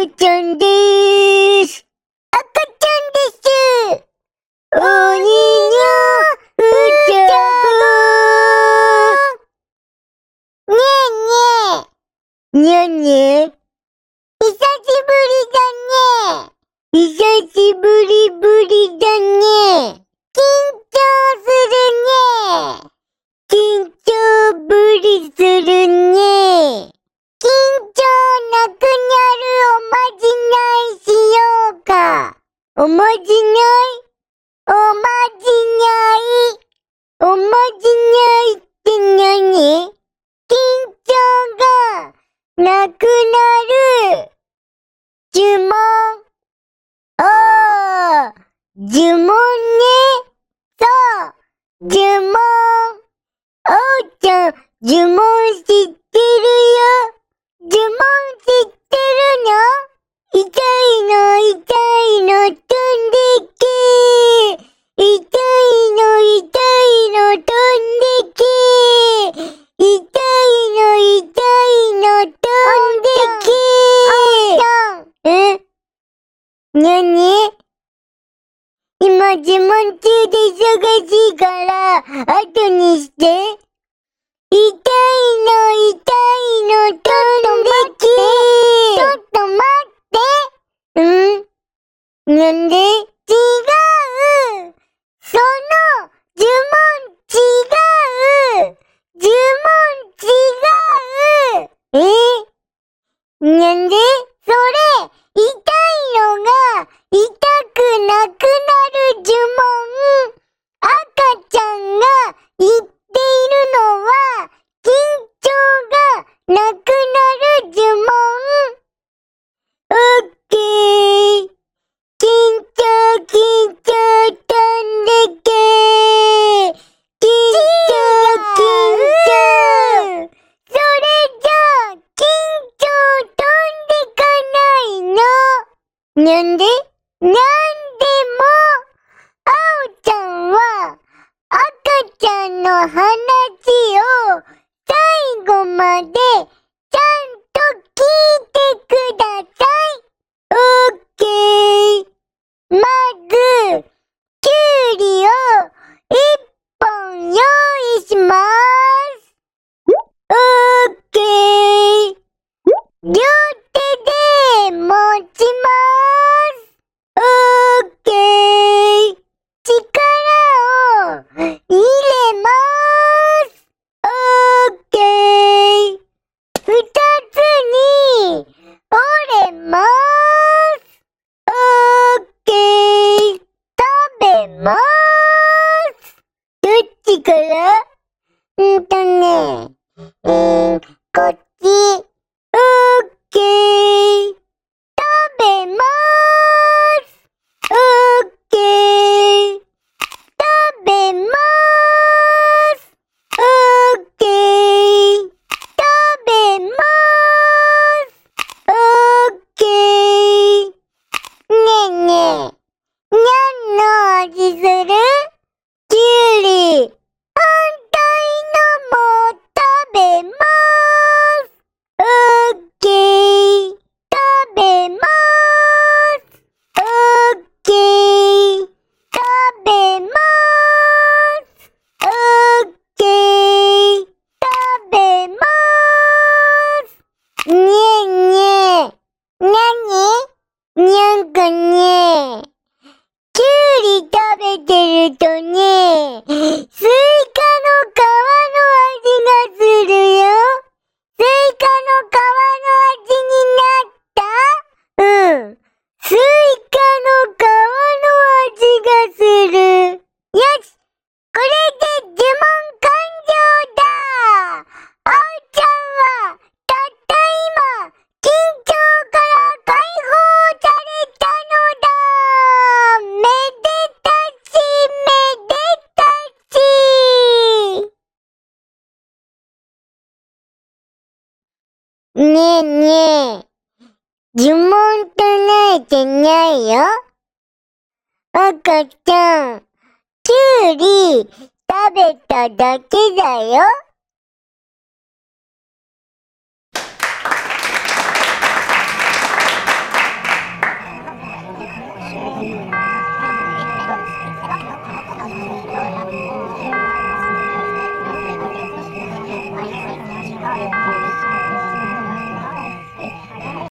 赤ちゃんでーす。赤ちゃんです。おにゃうちゃー。にゃにゃ。にゃん。久しぶりだね。久しぶりぶりだね。緊おまじない。おまじない。おまじないって何？緊張がなくなる。呪文。ああ呪文ね。そう。呪文。おうちゃん呪文知ってるよ。呪文知ってるの？痛いの痛いの飛んでけ痛いの痛いの飛んでけ痛いの痛いの飛んでけえ？なに今呪文中で忙しいから後にして。痛いの痛いの飛んでけちょっと待ってうんなんで違うその呪文違う呪文違うえなんでそれ痛いのが痛くなくなる呪文。赤ちゃんが言っているのは緊張がなくなる呪文。オッケー。緊張緊張飛んでけ。緊張緊張。それじゃあ緊張飛んでかないの。なんで？なんでもあおちゃんは赤ちゃんの話を最後までちゃんと聞いてください。オッケー。まず、きゅうりを一本用意します。オッケー。両手で持ちます。オッケー。力を入れます。オッケー。二つに折れます。オッケー。食べます。どっちから？うんとね、えん、こっち。オッケー。ねえねえ、呪文唱えてないよ。赤ちゃん、きゅうり食べただけだよ。